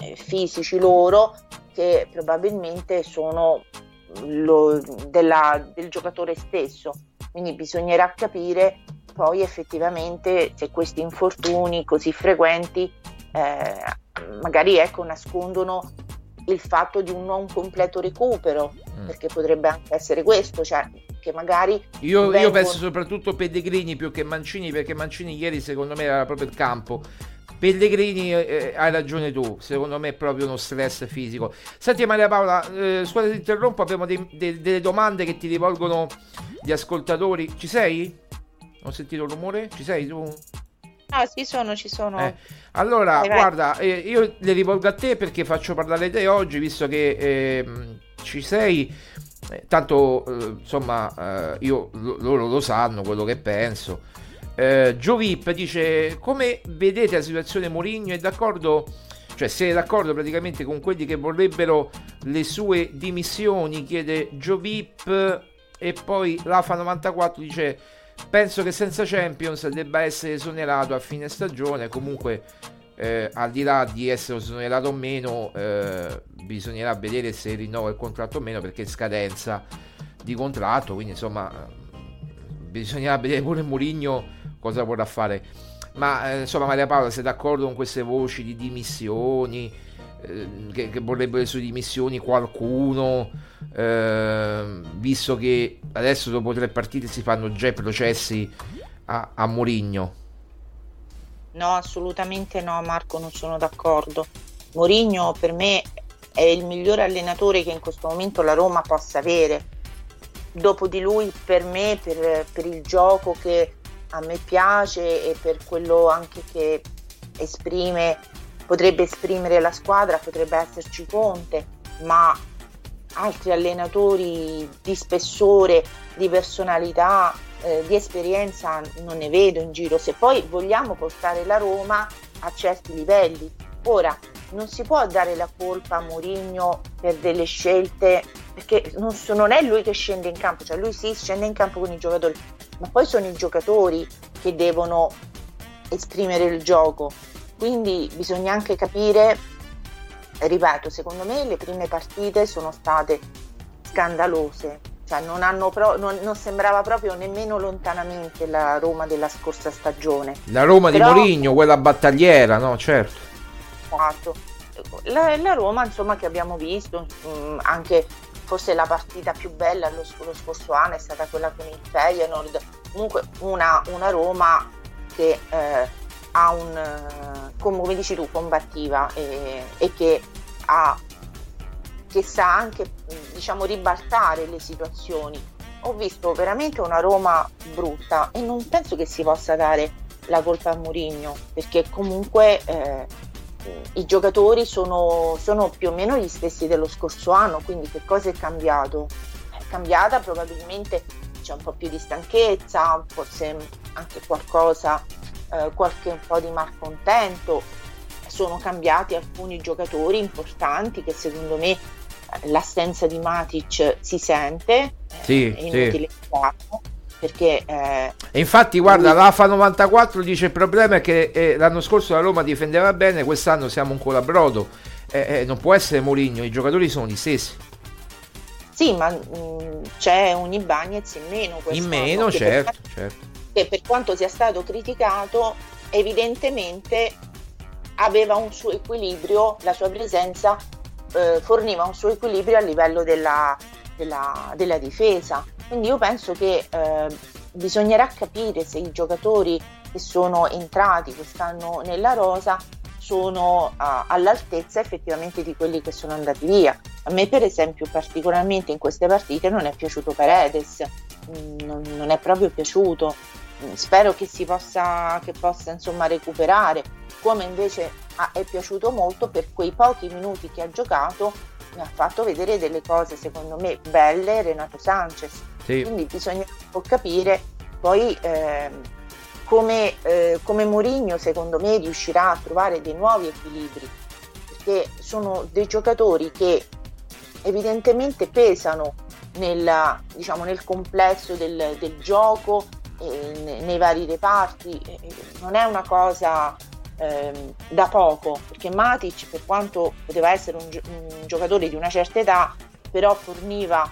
eh, fisici loro che probabilmente sono lo, della, del giocatore stesso. Quindi bisognerà capire poi effettivamente se questi infortuni così frequenti eh, magari ecco, nascondono il fatto di un non completo recupero, mm. perché potrebbe anche essere questo, cioè che magari... Io, vengono... io penso soprattutto Pellegrini più che Mancini, perché Mancini ieri secondo me era proprio il campo Pellegrini, eh, eh, hai ragione tu, secondo me è proprio uno stress fisico. Senti Maria Paola, eh, scusa ti interrompo, abbiamo dei, de, delle domande che ti rivolgono gli ascoltatori. Ci sei? Ho sentito il rumore? Ci sei tu? Ah, sì, sono, ci sono. Eh, allora, vai, guarda, eh, io le rivolgo a te perché faccio parlare te oggi, visto che eh, ci sei. Eh, tanto, eh, insomma, io, loro lo sanno quello che penso. Eh, Giovip dice come vedete la situazione Mourinho? È d'accordo? Cioè se è d'accordo praticamente con quelli che vorrebbero le sue dimissioni chiede Giovip e poi l'AFA 94 dice penso che senza Champions debba essere esonerato a fine stagione comunque eh, al di là di essere esonerato o meno eh, bisognerà vedere se rinnova il contratto o meno perché è scadenza di contratto quindi insomma bisognerà vedere pure Mourinho cosa vorrà fare. Ma eh, insomma, Maria Paola, sei d'accordo con queste voci di dimissioni? Eh, che, che, vorrebbe le sue dimissioni qualcuno? Eh, visto che adesso dopo tre partite si fanno già i processi a, a Mourinho. No, assolutamente no, Marco, non sono d'accordo. Mourinho per me è il migliore allenatore che in questo momento la Roma possa avere. Dopo di lui, per me, per, per il gioco che a me piace e per quello anche che esprime, potrebbe esprimere la squadra, potrebbe esserci Conte, ma altri allenatori di spessore, di personalità, eh, di esperienza non ne vedo in giro. Se poi vogliamo portare la Roma a certi livelli. Ora, non si può dare la colpa a Mourinho per delle scelte, perché non, non è lui che scende in campo, cioè lui sì scende in campo con i giocatori, ma poi sono i giocatori che devono esprimere il gioco. Quindi bisogna anche capire ripeto, secondo me le prime partite sono state scandalose, cioè non, pro- non, non sembrava proprio nemmeno lontanamente la Roma della scorsa stagione. La Roma Però, di Moligno, quella battagliera, no? Certo. Esatto. La, la Roma, insomma, che abbiamo visto, mh, mm, anche forse la partita più bella lo, lo, scorso anno è stata quella con il Feyenoord, comunque una, una Roma che eh, ha un, come dici tu, combattiva e, e che, ha, che sa anche diciamo, ribaltare le situazioni. Ho visto veramente una Roma brutta e non penso che si possa dare la colpa a Mourinho perché comunque eh, i giocatori sono, sono, più o meno gli stessi dello scorso anno, quindi che cosa è cambiato? È cambiata probabilmente c'è un po' più di stanchezza, forse anche qualcosa eh, qualche un po' di malcontento, sono cambiati alcuni giocatori importanti che secondo me eh, l'assenza di Matic si sente, eh, sì, è inutile sì. farlo, perché... Eh, e infatti guarda, lui... l'AFA 94 dice il problema è che eh, l'anno scorso la Roma difendeva bene, quest'anno siamo un colabrodo, eh, eh, non può essere Moligno, i giocatori sono gli stessi. Sì, ma mh, mm, c'è un Ibagnez in meno. In meno, certo, certo che per quanto sia stato criticato evidentemente aveva un suo equilibrio, la sua presenza eh, forniva un suo equilibrio a livello della, della, della difesa. Quindi io penso che eh, bisognerà capire se i giocatori che sono entrati quest'anno nella rosa sono uh, all'altezza effettivamente di quelli che sono andati via. A me per esempio particolarmente in queste partite non è piaciuto Paredes, mm, non, non è proprio piaciuto, spero che si possa, che possa insomma recuperare, come invece ah, è piaciuto molto per quei pochi minuti che ha giocato, mi ha fatto vedere delle cose secondo me belle Renato Sanchez. Sì. Quindi bisogna capire poi eh, come, eh, come Mourinho secondo me riuscirà a trovare dei nuovi equilibri, perché sono dei giocatori che evidentemente pesano nella, diciamo, nel complesso del, del gioco eh, nei vari reparti, eh, non è una cosa eh, da poco, perché Matic per quanto poteva essere un, un giocatore di una certa età, però forniva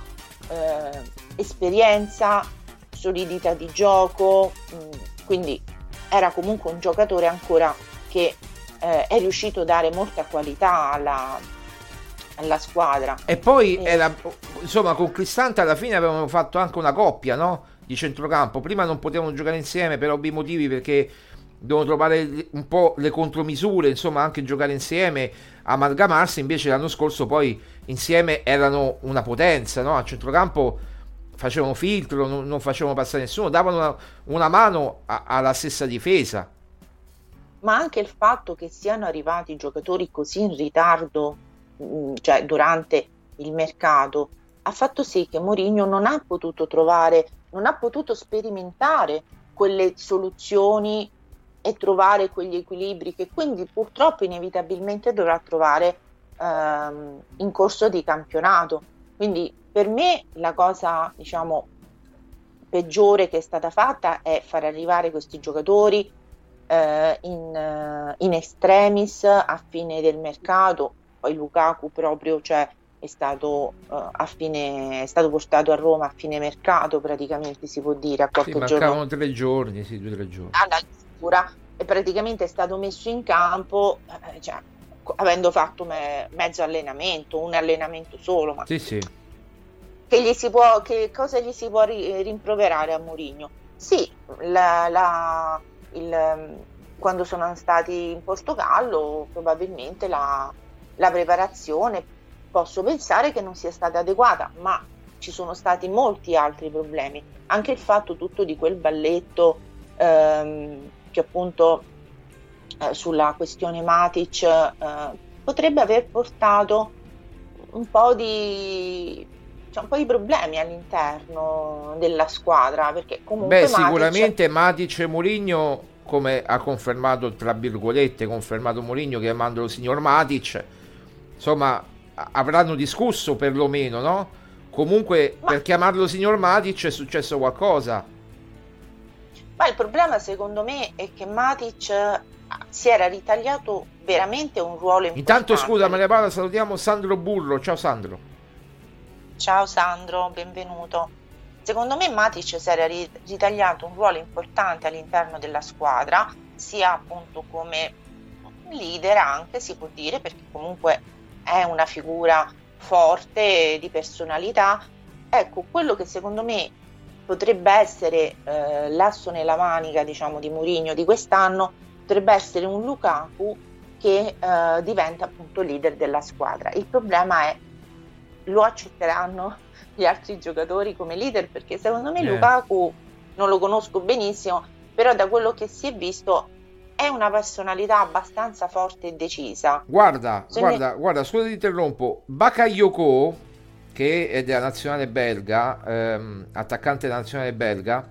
eh, esperienza, solidità di gioco, mh, mm, quindi era comunque un giocatore ancora che eh, è riuscito a dare molta qualità alla, alla squadra. E poi, era, insomma, con Cristante alla fine avevano fatto anche una coppia, no? di centrocampo. Prima non potevano giocare insieme per ovvi motivi perché devono trovare un po' le contromisure, insomma anche giocare insieme, amalgamarsi, invece l'anno scorso poi insieme erano una potenza, no? a centrocampo facevano filtro, non, non facevano passare nessuno, davano una, una mano a, alla stessa difesa. Ma anche il fatto che siano arrivati giocatori così in ritardo, mm, cioè durante il mercato, ha fatto sì che Mourinho non ha potuto trovare non ha potuto sperimentare quelle soluzioni e trovare quegli equilibri che quindi purtroppo inevitabilmente dovrà trovare ehm, in corso di campionato. Quindi per me la cosa diciamo peggiore che è stata fatta è far arrivare questi giocatori eh, in, eh, in extremis a fine del mercato, poi Lukaku proprio, cioè è stato, a fine, è stato portato a Roma a fine mercato praticamente si può dire a qualche sì, giorno tre giorni sì due tre giorni alla chiusura e praticamente è stato messo in campo eh, cioè, avendo fatto me, mezzo allenamento un allenamento solo ma sì sì. che, gli si può, che cosa gli si può ri, rimproverare a Mourinho? Sì la, la, il, quando sono stati in Portogallo probabilmente la, la preparazione posso pensare che non sia stata adeguata, ma ci sono stati molti altri problemi. Anche il fatto tutto di quel balletto ehm, che appunto eh, sulla questione Matic eh, potrebbe aver portato un po' di cioè un po' di problemi all'interno della squadra perché comunque Beh, Matic... sicuramente Matic e Mourinho come ha confermato tra virgolette confermato Mourinho chiamandolo signor Matic insomma avranno discusso perlomeno no? comunque Ma... per chiamarlo signor Matic è successo qualcosa ma il problema secondo me è che Matic si era ritagliato veramente un ruolo importante. Intanto scusa Maria Paola, salutiamo Sandro Burro. Ciao Sandro. Ciao Sandro, benvenuto. Secondo me Matic si era ritagliato un ruolo importante all'interno della squadra, sia appunto come leader anche si può dire, perché comunque è una figura forte di personalità. Ecco, quello che secondo me potrebbe essere eh, l'asso nella manica, diciamo, di Mourinho di quest'anno potrebbe essere un Lukaku che eh, diventa appunto leader della squadra. Il problema è lo accetteranno [LAUGHS] gli altri giocatori come leader perché secondo me eh. Lukaku non lo conosco benissimo, però da quello che si è visto è una personalità abbastanza forte e decisa. Guarda, Se guarda, ne... guarda, scusa ti interrompo. Bakayoko, che è della nazionale belga, ehm, attaccante della nazionale belga,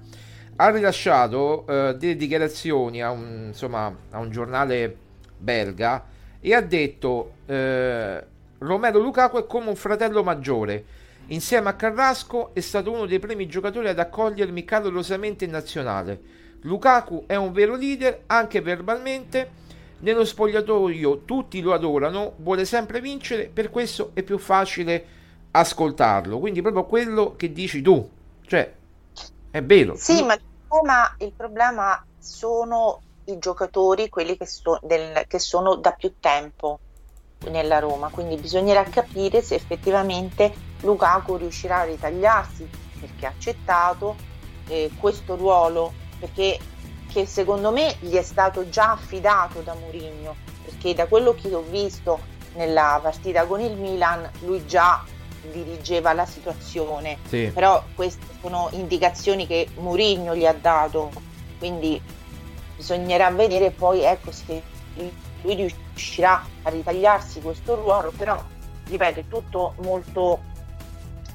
ha rilasciato eh, delle dichiarazioni a un, insomma, a un, giornale belga e ha detto eh, Romero Lukaku è come un fratello maggiore. Insieme a Carrasco è stato uno dei primi giocatori ad accogliermi calorosamente in nazionale. Lukaku è un vero leader anche verbalmente. Nello spogliatoio tutti lo adorano, vuole sempre vincere, per questo è più facile ascoltarlo. Quindi proprio quello che dici tu. Cioè, è vero. Sì, ma Roma il problema sono i giocatori, quelli che, so, del, che sono da più tempo nella Roma, quindi bisognerà capire se effettivamente Lukaku riuscirà a ritagliarsi perché ha accettato eh, questo ruolo, perché che secondo me gli è stato già affidato da Mourinho, perché da quello che ho visto nella partita con il Milan lui già dirigeva la situazione, sì. però queste sono indicazioni che Mourinho gli ha dato, quindi bisognerà vedere poi ecco, se lui riuscirà a ritagliarsi questo ruolo, però ripeto è tutto molto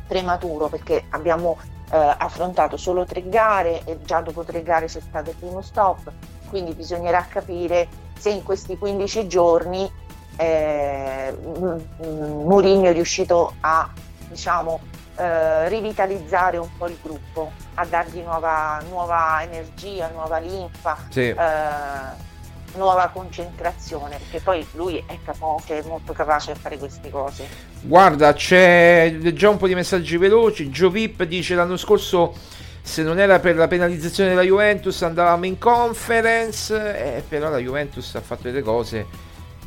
prematuro perché abbiamo eh, affrontato solo tre gare e già dopo tre gare c'è stato il primo stop, quindi bisognerà capire se in questi 15 giorni eh, Mourinho è riuscito a diciamo, eh, rivitalizzare un po' il gruppo, a dargli nuova, nuova energia, nuova linfa, sì. eh, nuova concentrazione, perché poi lui è capace, è molto capace a fare queste cose. Guarda, c'è già un po' di messaggi veloci. Giovip dice l'anno scorso se non era per la penalizzazione della Juventus andavamo in conference, eh, però la Juventus ha fatto delle cose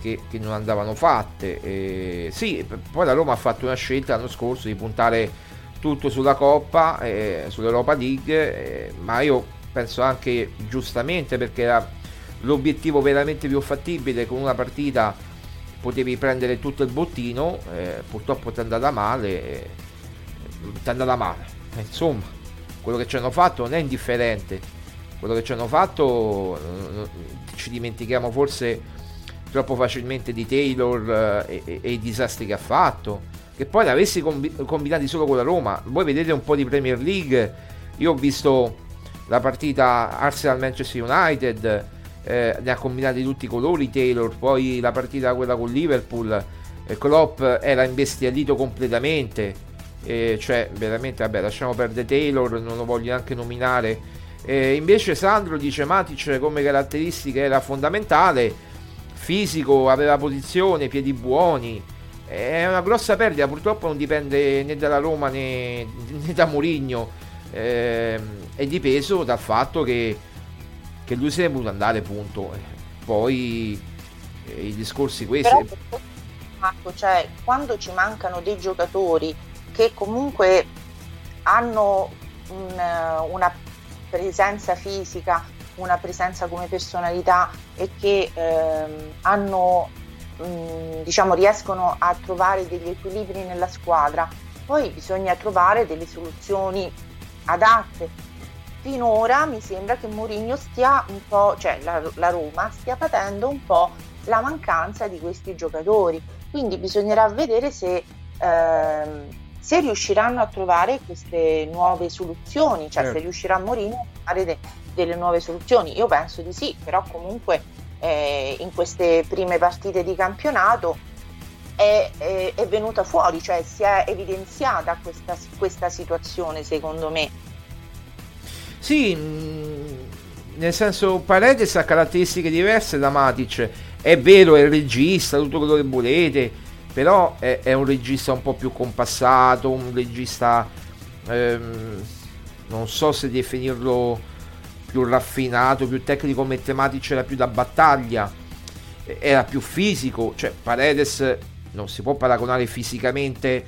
che, che non andavano fatte. E, sì, poi la Roma ha fatto una scelta l'anno scorso di puntare tutto sulla Coppa, eh, sull'Europa League, eh, ma io penso anche giustamente perché era l'obiettivo veramente più fattibile con una partita potevi prendere tutto il bottino, eh, purtroppo ti è andata male, eh, ti è andata male. Eh, insomma, quello che ci hanno fatto non è indifferente, quello che ci hanno fatto ci dimentichiamo forse troppo facilmente di Taylor eh, e, e, i disastri che ha fatto. Che poi l'avessi combi- combinati solo con la Roma. Voi vedete un po' di Premier League. Io ho visto la partita Arsenal-Manchester United, eh, ne ha combinati tutti i colori Taylor. Poi la partita quella con Liverpool, eh, Klopp era imbestialito completamente. Eh, cioè, veramente, vabbè, lasciamo perdere Taylor, non lo voglio neanche nominare. Invece Sandro dice Matic come caratteristica era fondamentale fisico, aveva posizione, piedi buoni. È una grossa perdita, purtroppo non dipende né dalla Roma né, né da Mourinho. Eh, è dipeso dal fatto che, che lui se ne è voluto andare, punto. Poi eh, i discorsi questi. Però, cioè, quando ci mancano dei giocatori che comunque hanno un, una presenza fisica una presenza come personalità e che ehm, hanno, mh, mm, diciamo, riescono a trovare degli equilibri nella squadra. Poi bisogna trovare delle soluzioni adatte. Finora mi sembra che Mourinho stia un po', cioè la, la Roma stia patendo un po' la mancanza di questi giocatori. Quindi bisognerà vedere se ehm, se riusciranno a trovare queste nuove soluzioni, cioè certo. se riuscirà Mourinho a de- delle nuove soluzioni. Io penso di sì, però comunque eh, in queste prime partite di campionato è, è, è, venuta fuori, cioè si è evidenziata questa, questa situazione secondo me. Sì, mm, nel senso Paredes ha caratteristiche diverse da Matic, è vero, è il regista, tutto quello che volete, però è, è un regista un po' più compassato, un regista ehm, non so se definirlo più raffinato, più tecnico, Matematico era più da battaglia, era più fisico, cioè Paredes non si può paragonare fisicamente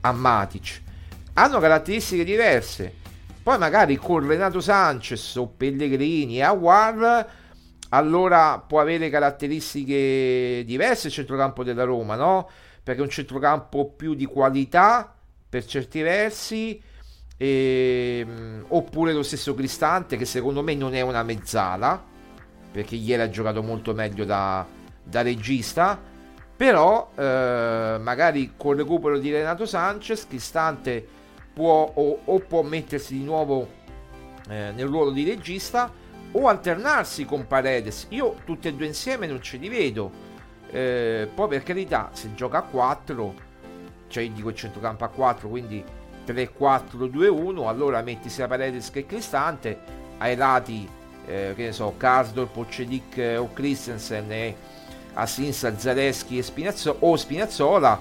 a Matic. Hanno caratteristiche diverse. Poi magari con Renato Sanchez o Pellegrini e Aguar allora può avere caratteristiche diverse il centrocampo della Roma, no? Perché è un centrocampo più di qualità per certi versi, e, ehm, oppure lo stesso Cristante che secondo me non è una mezzala, perché ieri ha giocato molto meglio da, da regista, però eh, magari con il recupero di Renato Sanchez, Cristante può o, o può mettersi di nuovo eh, nel ruolo di regista o alternarsi con Paredes. Io tutti e due insieme non ce li vedo. Eh, poi per carità, se gioca a 4, cioè dico il centrocampo a 4, quindi 3-4-2-1, allora metti sia Paredes che Cristante, ai lati, eh, che ne so, Karsdorp, Pocedic eh, o Christensen e a sinistra Zaleschi e Spinazzo- o Spinazzola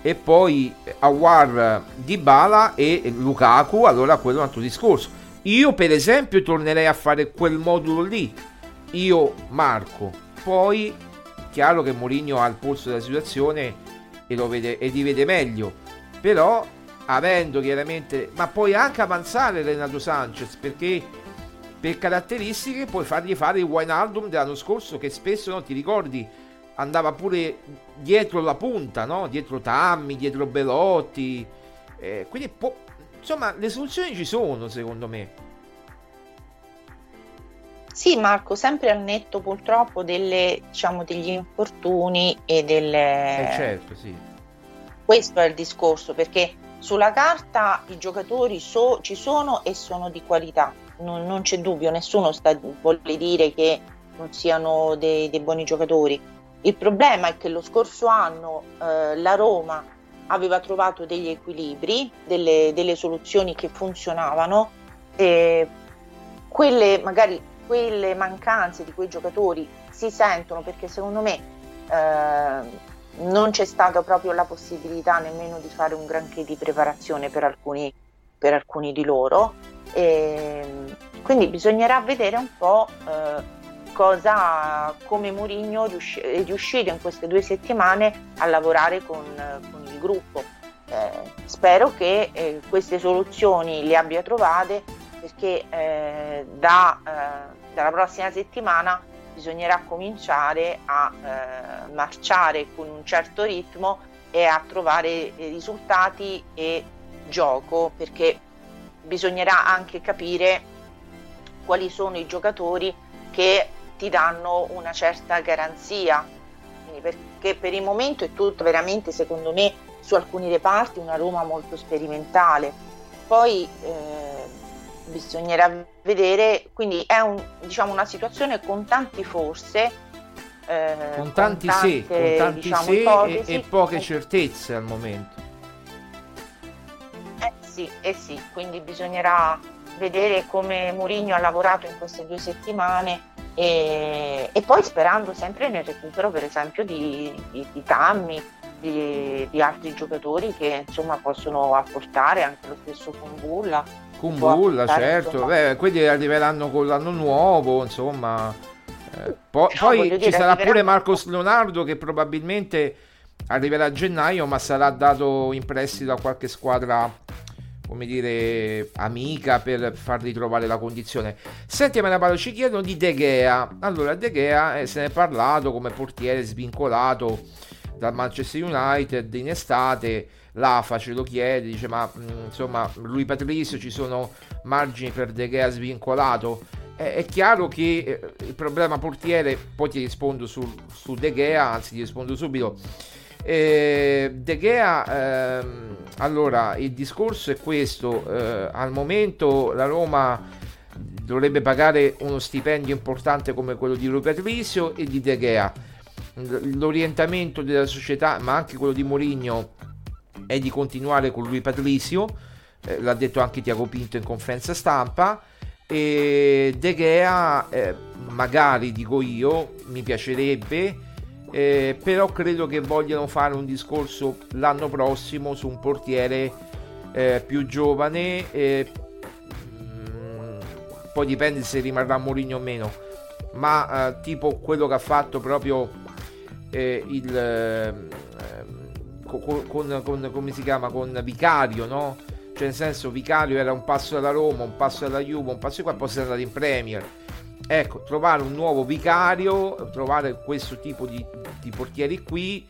e poi Awar Dybala e Lukaku, allora quello è un altro discorso io per esempio tornerei a fare quel modulo lì. Io Marco. Poi chiaro che Mourinho ha il polso della situazione e lo vede e li vede meglio. Però avendo chiaramente ma puoi anche avanzare Renato Sanchez perché per caratteristiche puoi fargli fare il wine album dell'anno scorso che spesso non ti ricordi andava pure dietro la punta no? dietro Tammi dietro Belotti eh, quindi può, Insomma, le soluzioni ci sono, secondo me. Sì, Marco, sempre al netto purtroppo delle, diciamo, degli infortuni e delle... Eh certo, sì. Questo è il discorso, perché sulla carta i giocatori so, ci sono e sono di qualità, non, non c'è dubbio, nessuno sta, vuole dire che non siano dei, dei, buoni giocatori. Il problema è che lo scorso anno eh, la Roma aveva trovato degli equilibri, delle, delle soluzioni che funzionavano e quelle magari quelle mancanze di quei giocatori si sentono perché secondo me eh, non c'è stata proprio la possibilità nemmeno di fare un granché di preparazione per alcuni, per alcuni di loro e quindi bisognerà vedere un po' eh, cosa, come Mourinho è riuscito in queste due settimane a lavorare con, con il gruppo. Eh, spero che eh, queste soluzioni le abbia trovate perché eh, da, eh, dalla prossima settimana bisognerà cominciare a eh, marciare con un certo ritmo e a trovare risultati e gioco perché bisognerà anche capire quali sono i giocatori che ti danno una certa garanzia, Quindi perché per il momento è tutto veramente, secondo me, su alcuni reparti una Roma molto sperimentale. Poi eh, bisognerà vedere, quindi è un, diciamo, una situazione con tanti forse. Eh, con tanti con tante, sì, con tanti diciamo, sì e, e, poche certezze al momento. Eh sì, eh sì, quindi bisognerà vedere come Mourinho ha lavorato in queste due settimane e, e, poi sperando sempre nel recupero per esempio di, di, di Tammy, di, di, altri giocatori che insomma possono apportare anche lo stesso Kumbulla. Kumbulla certo, Beh, quelli arriveranno con l'anno nuovo insomma. Eh, po- no, poi ci dire, sarà pure Marcos Leonardo che probabilmente arriverà a gennaio ma sarà dato in prestito a qualche squadra come dire, amica per far ritrovare la condizione. Senti, parlo, ci chiedono di De Gea. Allora, De Gea eh, se ne è parlato come portiere svincolato dal Manchester United in estate. L'AFA ce lo chiede, dice ma mh, mm, insomma lui Patrizio ci sono margini per De Gea svincolato? È, è chiaro che eh, il problema portiere, poi ti rispondo su, su De Gea, anzi ti rispondo subito eh, De Gea, ehm, allora il discorso è questo, eh, al momento la Roma dovrebbe pagare uno stipendio importante come quello di Rui Patricio e di De Gea. L'orientamento della società, ma anche quello di Mourinho, è di continuare con lui Patricio, eh, l'ha detto anche Tiago Pinto in conferenza stampa. E De Gea, eh, magari dico io, mi piacerebbe eh, però credo che vogliano fare un discorso l'anno prossimo su un portiere eh, più giovane eh, mm, poi dipende se rimarrà Mourinho o meno ma eh, tipo quello che ha fatto proprio eh, il con, con, con, come si chiama con Vicario no? cioè nel senso Vicario era un passo dalla Roma un passo dalla Juve un passo di qua poi si è andato in Premier ecco, trovare un nuovo vicario, trovare questo tipo di, di portieri qui.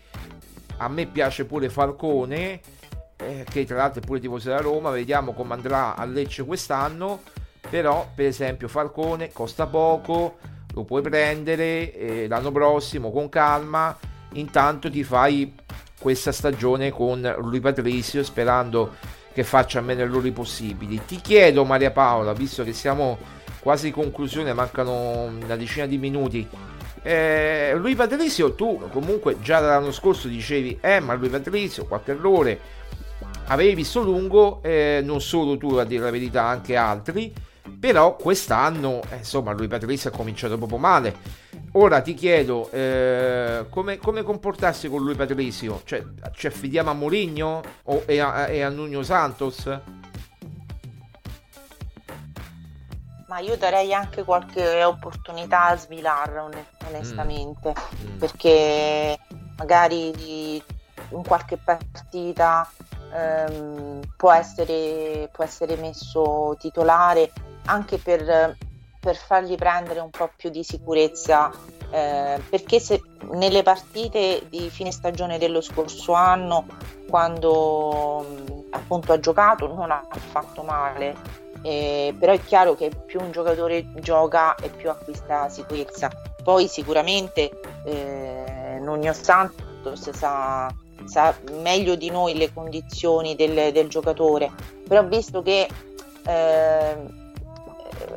A me piace pure Falcone, eh, che tra l'altro è pure tifoso della Roma, vediamo come andrà a Lecce quest'anno. Però, per esempio, Falcone costa poco, lo puoi prendere eh, l'anno prossimo con calma. Intanto ti fai questa stagione con lui Patrizio, sperando che faccia meno errori possibili. Ti chiedo, Maria Paola, visto che siamo quasi in conclusione, mancano una decina di minuti. Eh, lui Patrizio, tu comunque già dall'anno scorso dicevi, eh, ma lui Patrizio, qualche errore. Avevi visto lungo, eh, non solo tu a dire la verità, anche altri. Però quest'anno, eh, insomma, lui Patrizio ha cominciato proprio male. Ora ti chiedo eh, come, come, comportarsi con lui Patrizio? Cioè, ci affidiamo a Mourinho o, e, a, e a Nuno Santos? Ma io darei anche qualche opportunità a Svilar, onestamente, mm. Perché magari in qualche partita ehm, può, essere, può, essere, messo titolare anche per, per, fargli prendere un po' più di sicurezza, eh, perché se nelle partite di fine stagione dello scorso anno, quando appunto ha giocato, non ha fatto male eh, però è chiaro che più un giocatore gioca e più acquista sicurezza. Poi sicuramente eh, Nugno Santos sa, sa, meglio di noi le condizioni del, del giocatore, però visto che eh,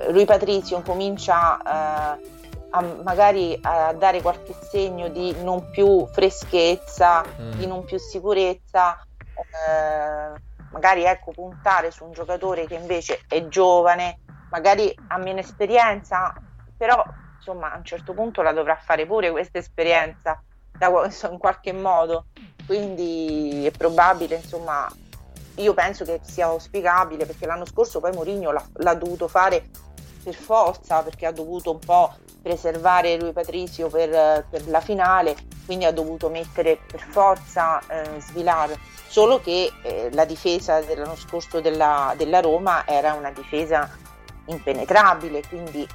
Rui Patrizio comincia eh, a, magari a dare qualche segno di non più freschezza, mm. di non più sicurezza, eh, magari ecco, puntare su un giocatore che invece è giovane, magari ha meno esperienza, però insomma a un certo punto la dovrà fare pure questa esperienza da, [LAUGHS] in qualche modo. Quindi è probabile, insomma, io penso che sia auspicabile perché l'anno scorso poi Mourinho l'ha, l'ha dovuto fare per forza perché ha dovuto un po' preservare lui Patrizio per, per la finale, quindi ha dovuto mettere per forza eh, Svilar solo che eh, la difesa dell'anno scorso della, della, Roma era una difesa impenetrabile, quindi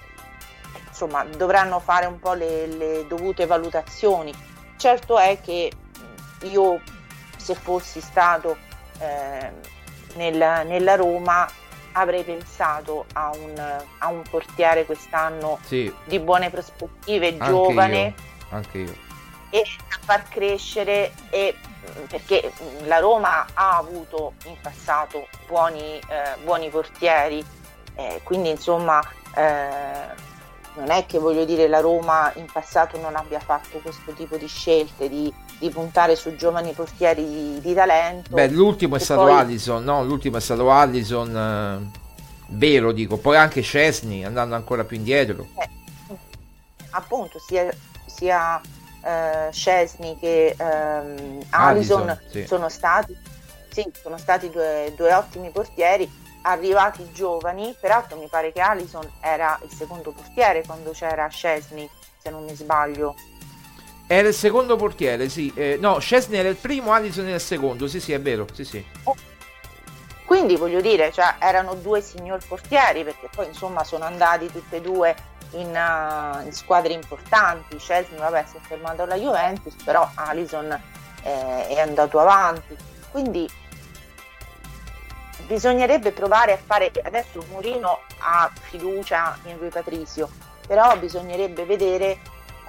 insomma dovranno fare un po' le, le dovute valutazioni. Certo è che io se fossi stato eh, nella, nella, Roma avrei pensato a un, a un portiere quest'anno sì. di buone prospettive, anche giovane. Io. Anche io. E a far crescere e perché la Roma ha avuto in passato buoni, eh, buoni portieri, eh, quindi insomma eh, non è che voglio dire la Roma in passato non abbia fatto questo tipo di scelte di, di puntare su giovani portieri di, talento. Beh, l'ultimo è stato poi... Allison, no? L'ultimo è stato Allison, eh, vero dico, poi anche Cesni andando ancora più indietro. Eh, appunto, sia, sia eh, Scesni che ehm, Allison, sì. sono stati, sì, sono stati due, due, ottimi portieri arrivati giovani peraltro mi pare che Allison era il secondo portiere quando c'era Scesni se non mi sbaglio era il secondo portiere sì eh, no Scesni era il primo Allison era il secondo sì sì è vero sì sì oh. quindi voglio dire, cioè, erano due signor portieri perché poi insomma sono andati tutti e due in, uh, in squadre importanti. Chesney vabbè si è fermato alla Juventus, però Alison eh, è andato avanti. Quindi bisognerebbe provare a fare adesso Murino ha fiducia in Rui Patrizio però bisognerebbe vedere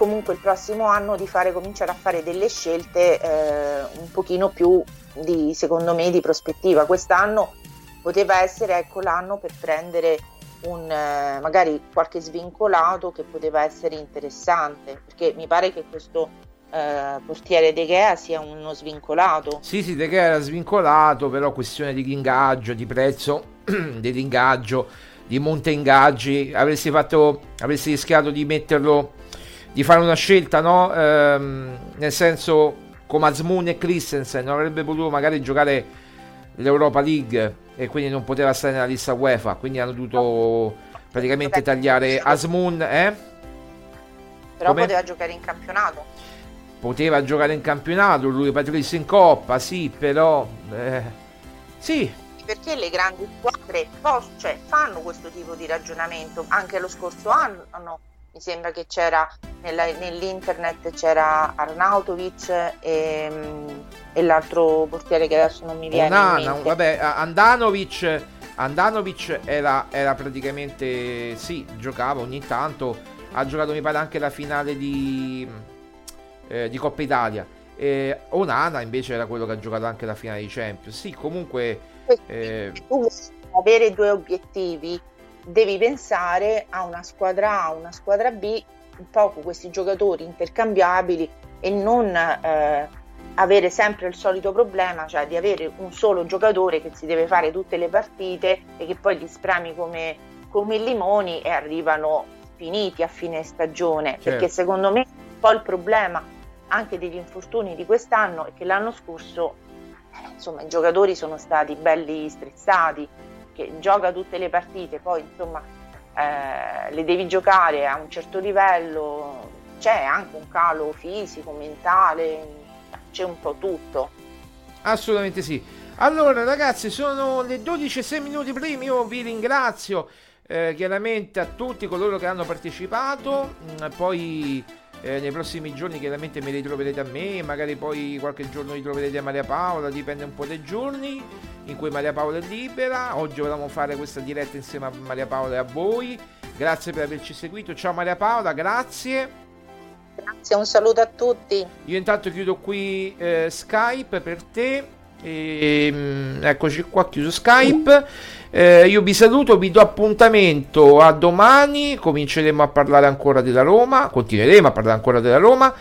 comunque il prossimo anno di fare cominciare a fare delle scelte eh, un pochino più di secondo me di prospettiva quest'anno poteva essere ecco l'anno per prendere un eh, magari qualche svincolato che poteva essere interessante perché mi pare che questo eh, portiere De Gea sia uno svincolato. Sì, sì, De Gea era svincolato, però questione di ingaggio, di prezzo [CLEARS THROAT] dell'ingaggio, di monte ingaggi, avresti fatto, avresti rischiato di metterlo, di fare una scelta, no? Ehm, nel senso, come Asmoon e Christensen, non avrebbe potuto magari giocare l'Europa League e quindi non poteva stare nella lista UEFA, quindi hanno dovuto praticamente tagliare Asmoon, eh? Però Come? poteva giocare in campionato poteva giocare in campionato, lui Patrizio in Coppa, sì, però... Eh, sì. Perché le grandi squadre cioè, fanno questo tipo di ragionamento? Anche lo scorso anno mi sembra che c'era nella, nell'internet c'era Arnautovic e, mm, e, l'altro portiere che adesso non mi viene Onana, in mente. Vabbè, Andanovic, Andanovic era, era praticamente... sì, giocava ogni tanto, ha giocato mi pare anche la finale di eh, di Coppa Italia. Eh, Onana invece era quello che ha giocato anche la finale di Champions. Sì, comunque... Eh... Tu avere due obiettivi, devi pensare a una squadra A, una squadra B, un po' con questi giocatori intercambiabili e non eh, avere sempre il solito problema, cioè di avere un solo giocatore che si deve fare tutte le partite e che poi li spremi come, come limoni e arrivano finiti a fine stagione. Certo. Perché secondo me un po' il problema anche degli infortuni di quest'anno e che l'anno scorso insomma i giocatori sono stati belli strizzati, che gioca tutte le partite, poi insomma eh, le devi giocare a un certo livello, c'è anche un calo fisico, mentale, c'è un po' tutto. Assolutamente sì. Allora ragazzi sono le 12 e 6 minuti primi, io vi ringrazio eh, chiaramente a tutti coloro che hanno partecipato, mm, poi eh, nei prossimi giorni chiaramente me li troverete a me, magari poi qualche giorno li troverete a Maria Paola, dipende un po' dai giorni in cui Maria Paola è libera. Oggi volevamo fare questa diretta insieme a Maria Paola e a voi. Grazie per averci seguito. Ciao Maria Paola, grazie. Grazie, un saluto a tutti. Io intanto chiudo qui eh, Skype per te. E, ehm, eccoci qua, chiuso Skype. Eh, io vi saluto, vi do appuntamento a domani. Cominceremo a parlare ancora della Roma. Continueremo a parlare ancora della Roma.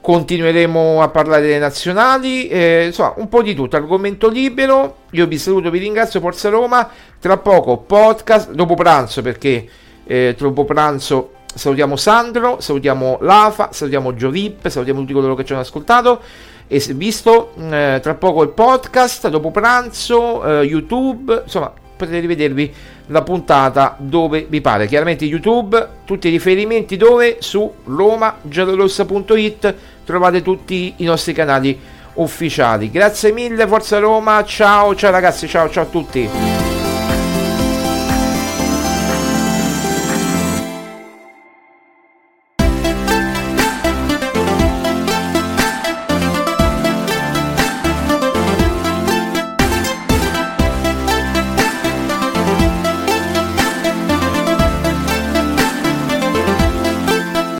Continueremo a parlare delle nazionali. Eh, insomma, un po' di tutto. Argomento libero. Io vi saluto, vi ringrazio. Forza Roma. Tra poco podcast dopo pranzo perché eh, dopo pranzo salutiamo Sandro, salutiamo Lafa, salutiamo Giovip, salutiamo tutti coloro che ci hanno ascoltato e visto eh, tra poco il podcast dopo pranzo, eh, YouTube, insomma potete rivedervi la puntata dove vi pare. Chiaramente YouTube, tutti i riferimenti dove? Su romagiallorossa.it trovate tutti i nostri canali ufficiali. Grazie mille, Forza Roma, ciao, ciao ragazzi, ciao, ciao a tutti.